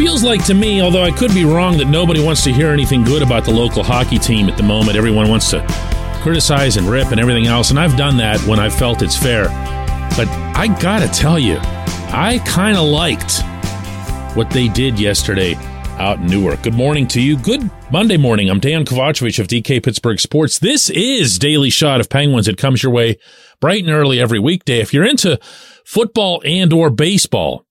Feels like to me, although I could be wrong, that nobody wants to hear anything good about the local hockey team at the moment. Everyone wants to criticize and rip and everything else, and I've done that when I felt it's fair. But I gotta tell you, I kind of liked what they did yesterday out in Newark. Good morning to you. Good Monday morning. I'm Dejan Kovacevic of DK Pittsburgh Sports. This is Daily Shot of Penguins. It comes your way bright and early every weekday. If you're into football and or baseball,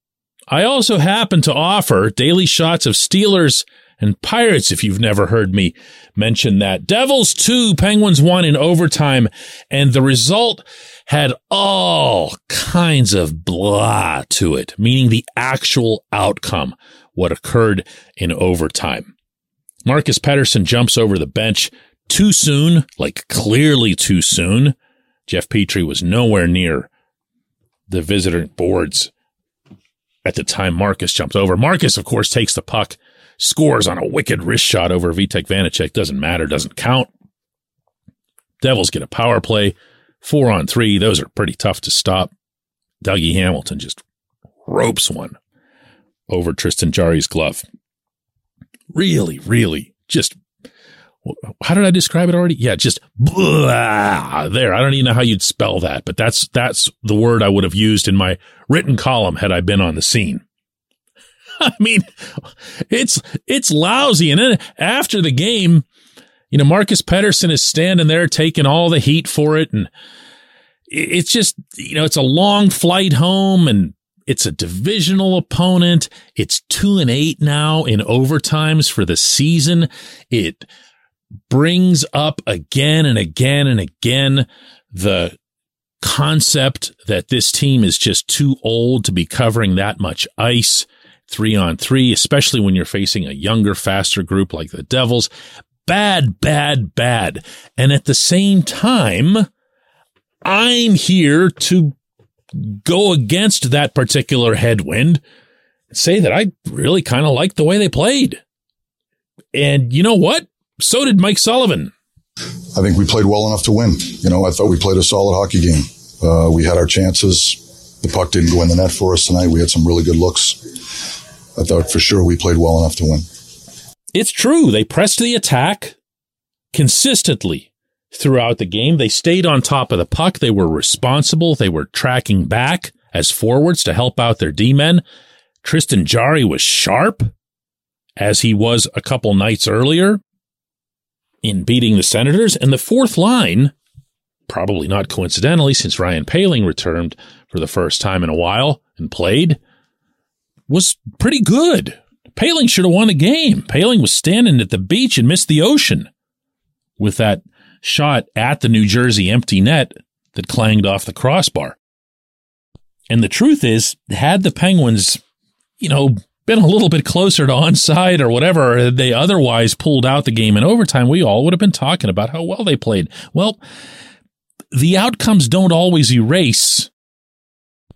I also happen to offer daily shots of Steelers and Pirates if you've never heard me mention that. Devils 2, Penguins 1 in overtime, and the result had all kinds of blah to it, meaning the actual outcome, what occurred in overtime. Marcus Pettersson jumps over the bench too soon, like clearly too soon. Jeff Petry was nowhere near the visitor boards at the time Marcus jumps over. Marcus, of course, takes the puck, scores on a wicked wrist shot over Vitek Vanecek. Doesn't matter, doesn't count. Devils get a power play, four on three. Those are pretty tough to stop. Dougie Hamilton just ropes one over Tristan Jarry's glove. Really, really, just how did I describe it already? Yeah, just blah, there. I don't even know how you'd spell that, but that's that's the word I would have used in my written column had I been on the scene. I mean, it's it's lousy. And then after the game, you know, Marcus Pettersson is standing there taking all the heat for it, and it's just you know, it's a long flight home, and it's a divisional opponent. It's two and eight now in overtimes for the season. It brings up again and again and again the concept that this team is just too old to be covering that much ice three on three, especially when you're facing a younger, faster group like the Devils. Bad, bad, bad. And at the same time, I'm here to go against that particular headwind and say that I really kind of like the way they played. And you know what? So did Mike Sullivan. I think we played well enough to win. You know, I thought we played a solid hockey game. Uh, we had our chances. The puck didn't go in the net for us tonight. We had some really good looks. I thought for sure we played well enough to win. It's true. They pressed the attack consistently throughout the game. They stayed on top of the puck. They were responsible. They were tracking back as forwards to help out their D men. Tristan Jarry was sharp as he was a couple nights earlier in beating the Senators. And the fourth line, probably not coincidentally, since Ryan Poehling returned for the first time in a while and played, was pretty good. Poehling should have won the game. Poehling was standing at the beach and missed the ocean with that shot at the New Jersey empty net that clanged off the crossbar. And the truth is, had the Penguins, you know, been a little bit closer to onside or whatever they otherwise pulled out the game in overtime, we all would have been talking about how well they played. Well, the outcomes don't always erase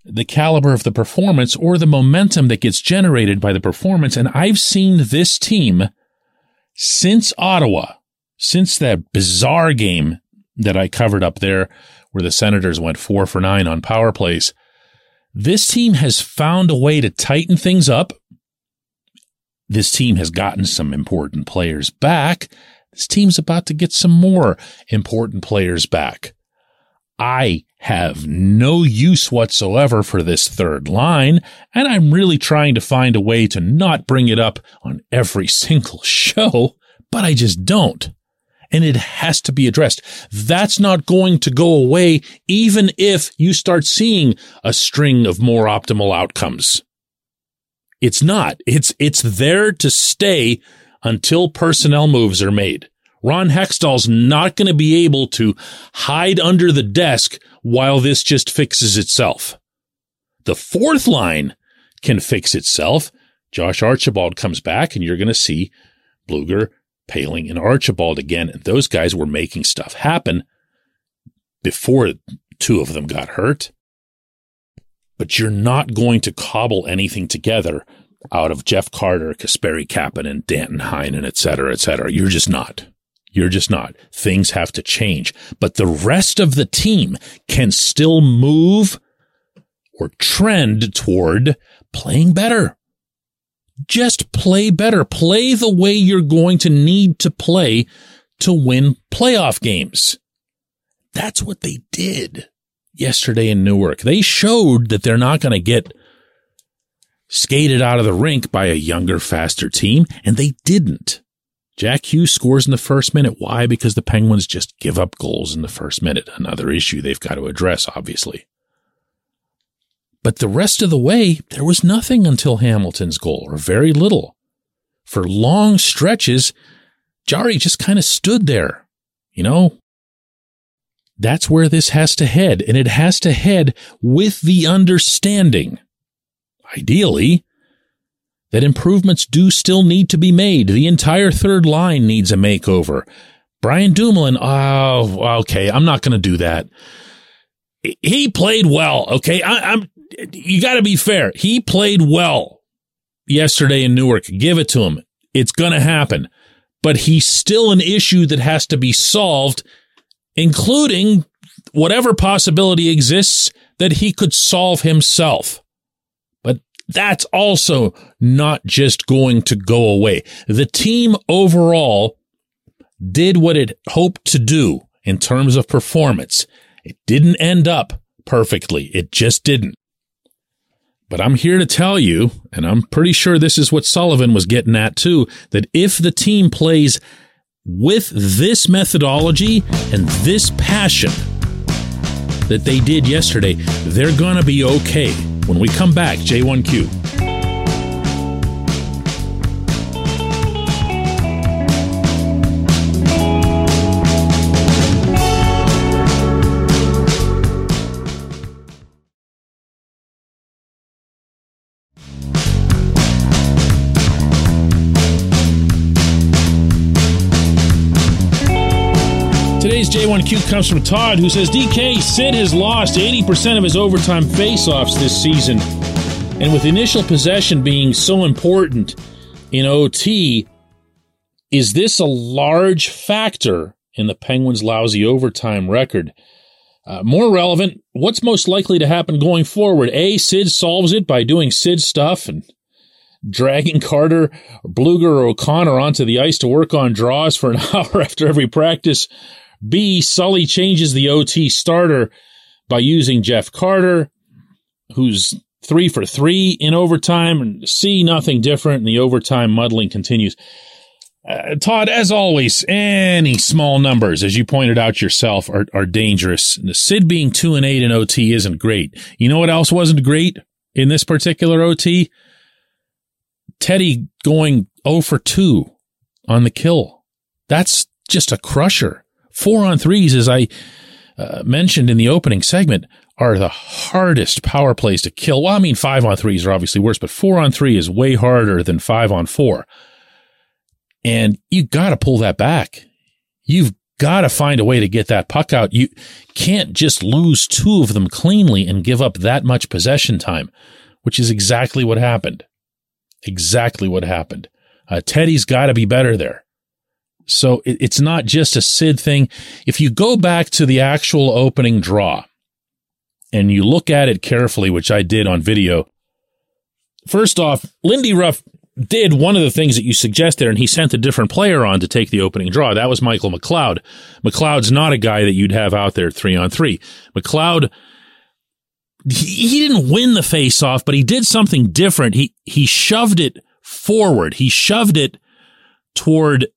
the caliber of the performance or the momentum that gets generated by the performance. And I've seen this team since Ottawa, since that bizarre game that I covered up there where the Senators went four for nine on power plays. This team has found a way to tighten things up this team has gotten some important players back. This team's about to get some more important players back. I have no use whatsoever for this third line, and I'm really trying to find a way to not bring it up on every single show, but I just don't. And it has to be addressed. That's not going to go away even if you start seeing a string of more optimal outcomes. It's not. It's, it's there to stay until personnel moves are made. Ron Hextall's not going to be able to hide under the desk while this just fixes itself. The fourth line can fix itself. Josh Archibald comes back and you're going to see Blueger, Poehling, and Archibald again. And those guys were making stuff happen before two of them got hurt but you're not going to cobble anything together out of Jeff Carter, Kasperi Kapanen, Danton Heinen, et cetera, et cetera. You're just not. You're just not. Things have to change. But the rest of the team can still move or trend toward playing better. Just play better. Play the way you're going to need to play to win playoff games. That's what they did yesterday in Newark. They showed that they're not going to get skated out of the rink by a younger, faster team, and they didn't. Jack Hughes scores in the first minute. Why? Because the Penguins just give up goals in the first minute. Another issue they've got to address, obviously. But the rest of the way, there was nothing until Hamilton's goal, or very little. For long stretches, Jarry just kind of stood there. You know, that's where this has to head, and it has to head with the understanding, ideally, that improvements do still need to be made. The entire third line needs a makeover. Brian Dumoulin, oh, okay, I'm not going to do that. He played well, okay? I, am you got to be fair. He played well yesterday in Newark. Give it to him. It's going to happen. But he's still an issue that has to be solved, including whatever possibility exists that he could solve himself. But that's also not just going to go away. The team overall did what it hoped to do in terms of performance. It didn't end up perfectly. It just didn't. But I'm here to tell you, and I'm pretty sure this is what Sullivan was getting at too, that if the team plays with this methodology and this passion that they did yesterday, they're going to be okay. When we come back, J1Q. J1Q comes from Todd, who says DK Sid has lost 80% of his overtime faceoffs this season. And with initial possession being so important in OT, is this a large factor in the Penguins' lousy overtime record? Uh, more relevant, what's most likely to happen going forward? A, Sid solves it by doing Sid stuff and dragging Carter, Blueger, or O'Connor onto the ice to work on draws for an hour after every practice, B, Sully changes the OT starter by using Jeff Carter, who's three for three in overtime, and C, nothing different, and the overtime muddling continues. Uh, Todd, as always, any small numbers, as you pointed out yourself, are, are dangerous. The Sid being two and eight in OT isn't great. You know what else wasn't great in this particular OT? Teddy going 0 for 2 on the kill. That's just a crusher. Four on threes, as I uh, mentioned in the opening segment, are the hardest power plays to kill. Well, I mean, five on threes are obviously worse, but four on three is way harder than five on four. And you got to pull that back. You've got to find a way to get that puck out. You can't just lose two of them cleanly and give up that much possession time, which is exactly what happened. Exactly what happened. Uh, Teddy's got to be better there. So it, it's not just a Sid thing. If you go back to the actual opening draw and you look at it carefully, which I did on video, first off, Lindy Ruff did one of the things that you suggest there, and he sent a different player on to take the opening draw. That was Michael McLeod. McLeod's not a guy that you'd have out there three on three. McLeod, he, he didn't win the face off, but he did something different. He, he shoved it forward. He shoved it toward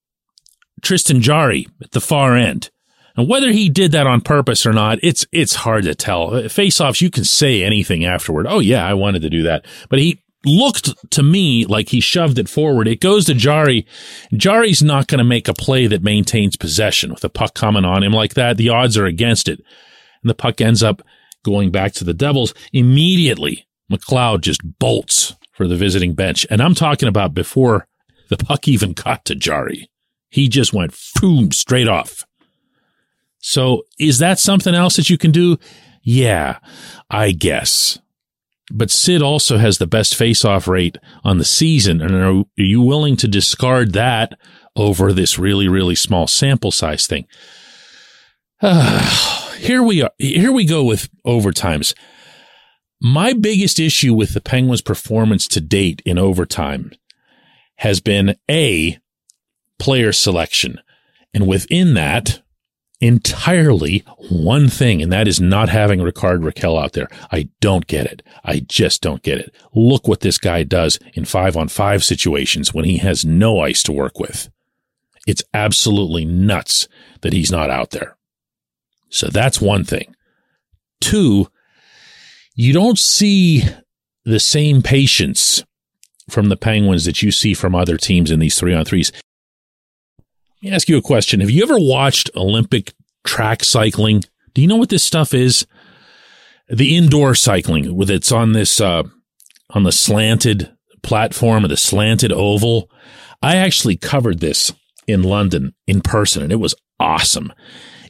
Tristan Jarry at the far end. And whether he did that on purpose or not, it's it's hard to tell. Face-offs, you can say anything afterward. Oh yeah, I wanted to do that, but he looked to me like he shoved it forward. It goes to Jarry. Jarry's not going to make a play that maintains possession with a puck coming on him like that. The odds are against it, and the puck ends up going back to the Devils immediately. McLeod just bolts for the visiting bench, and I'm talking about before the puck even got to Jarry. He just went boom straight off. So is that something else that you can do? Yeah, I guess. But Sid also has the best face-off rate on the season. And are, you willing to discard that over this really, really small sample size thing? Uh, here we are. Here we go with overtimes. My biggest issue with the Penguins' performance to date in overtime has been A, player selection. And within that, entirely one thing, and that is not having Rickard Rakell out there. I don't get it. I just don't get it. Look what this guy does in five on five situations when he has no ice to work with. It's absolutely nuts that he's not out there. So that's one thing. Two, you don't see the same patience from the Penguins that you see from other teams in these three on threes. Let me ask you a question. Have you ever watched Olympic track cycling? Do you know what this stuff is? The indoor cycling with it's on this, uh, on the slanted platform or the slanted oval. I actually covered this in London in person and it was awesome.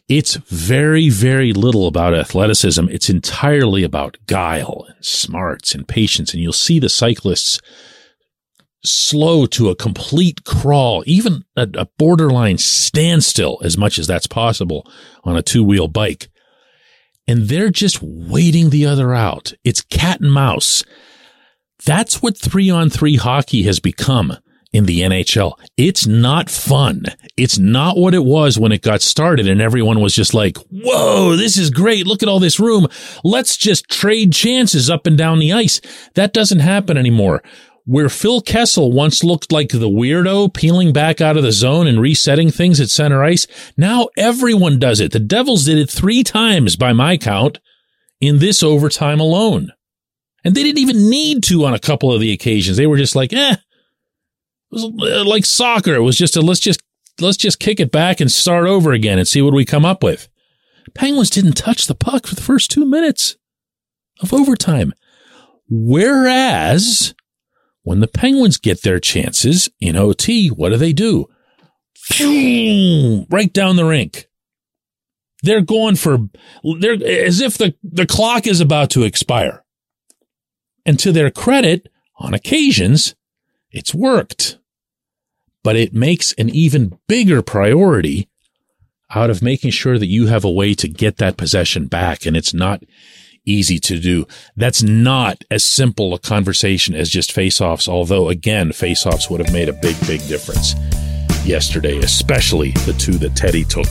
It's very, very little about athleticism. It's entirely about guile and smarts and patience. And you'll see the cyclists slow to a complete crawl, even a, a borderline standstill as much as that's possible on a two wheel bike. And they're just waiting the other out. It's cat and mouse. That's what three on three hockey has become in the NHL. It's not fun. It's not what it was when it got started and everyone was just like, whoa, this is great. Look at all this room. Let's just trade chances up and down the ice. That doesn't happen anymore. Where Phil Kessel once looked like the weirdo peeling back out of the zone and resetting things at center ice, now everyone does it. The Devils did it three times by my count in this overtime alone. And they didn't even need to on a couple of the occasions. They were just like, eh, It was uh, like soccer. It was just a let's just let's just kick it back and start over again and see what we come up with. Penguins didn't touch the puck for the first two minutes of overtime. Whereas when the Penguins get their chances in OT, what do they do? Right down the rink. They're going for, they're as if the, the clock is about to expire. And to their credit, on occasions, it's worked. But it makes an even bigger priority out of making sure that you have a way to get that possession back. And it's not easy to do. That's not as simple a conversation as just face-offs. Although again, face-offs would have made a big, big difference yesterday, especially the two that Teddy took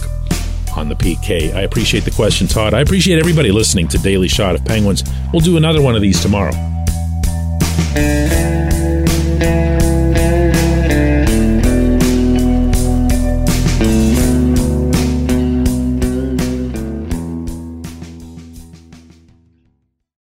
on the PK. I appreciate the question, Todd. I appreciate everybody listening to Daily Shot of Penguins. We'll do another one of these tomorrow.